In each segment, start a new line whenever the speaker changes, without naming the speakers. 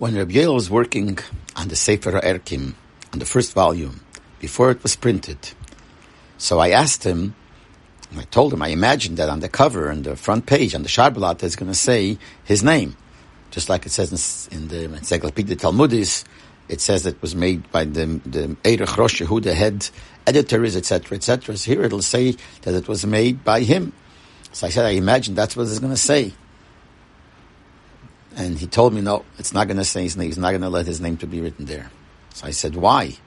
When Rabbi Yoel was working on the Sefer Erkim, on the first volume, before it was printed, so I asked him, I told him, I imagined that on the cover, on the front page, on the Sharblat, it's going to say his name. Just like it says in, in the Encyclopedia Talmudis, it says it was made by the, the Erech Rosh, who the head editor is, etc., etc. So here it'll say that it was made by him. So I said, I imagine that's what it's going to say. And he told me, no, it's not going to say his name. He's not going to let his name to be written there. So I said, why?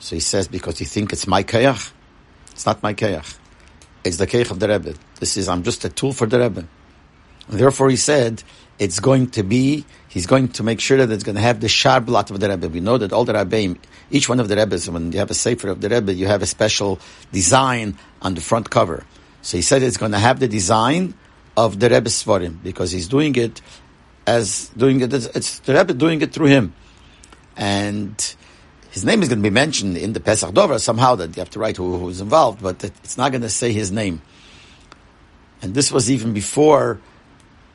So he says, because you think it's my kayach. It's not my kayach. It's the kayach of the Rebbe. This is, I'm just a tool for the Rebbe. And therefore he said, it's going to be, he's going to make sure that it's going to have the sharblat of the Rebbe. We know that all the Rebbeim, each one of the Rebbes, when you have a sefer of the Rebbe, you have a special design on the front cover. So he said it's going to have the design of the Rebbe Svarim, because he's doing it as doing it, it's the Rebbe doing it through him. And his name is going to be mentioned in the Pesach Dover somehow that you have to write who, who's involved, but it's not going to say his name. And this was even before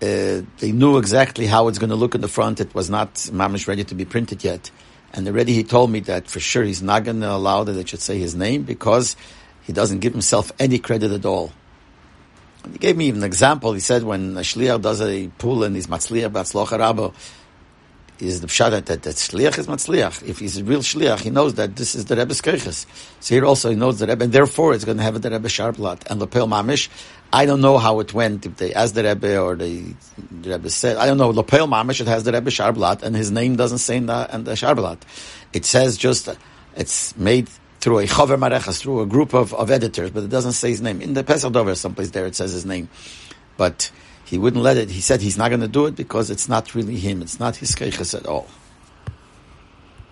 uh, they knew exactly how it's going to look in the front. It was not mamish ready to be printed yet. And already he told me that for sure he's not going to allow that it should say his name because he doesn't give himself any credit at all. He gave me even an example. He said when a shliach does a pool and he's matzliach batzlocha rabo, is the pshat that, that shliach is matzliach. If he's a real shliach, he knows that this is the Rebbe's kirchis. So here also he knows the Rebbe, and therefore it's going to have the Rebbe sharblat and lapel mamish. I don't know how it went, if they asked the Rebbe or they, the Rebbe said, I don't know, lapel mamish, it has the Rebbe sharblat, and his name doesn't say in the, in the sharblat. It says just, it's made through a chaver marechas, through a group of, of editors, but it doesn't say his name. In the Pesach Dover, someplace there, it says his name. But he wouldn't let it. He said he's not going to do it because it's not really him. It's not his keiches at all.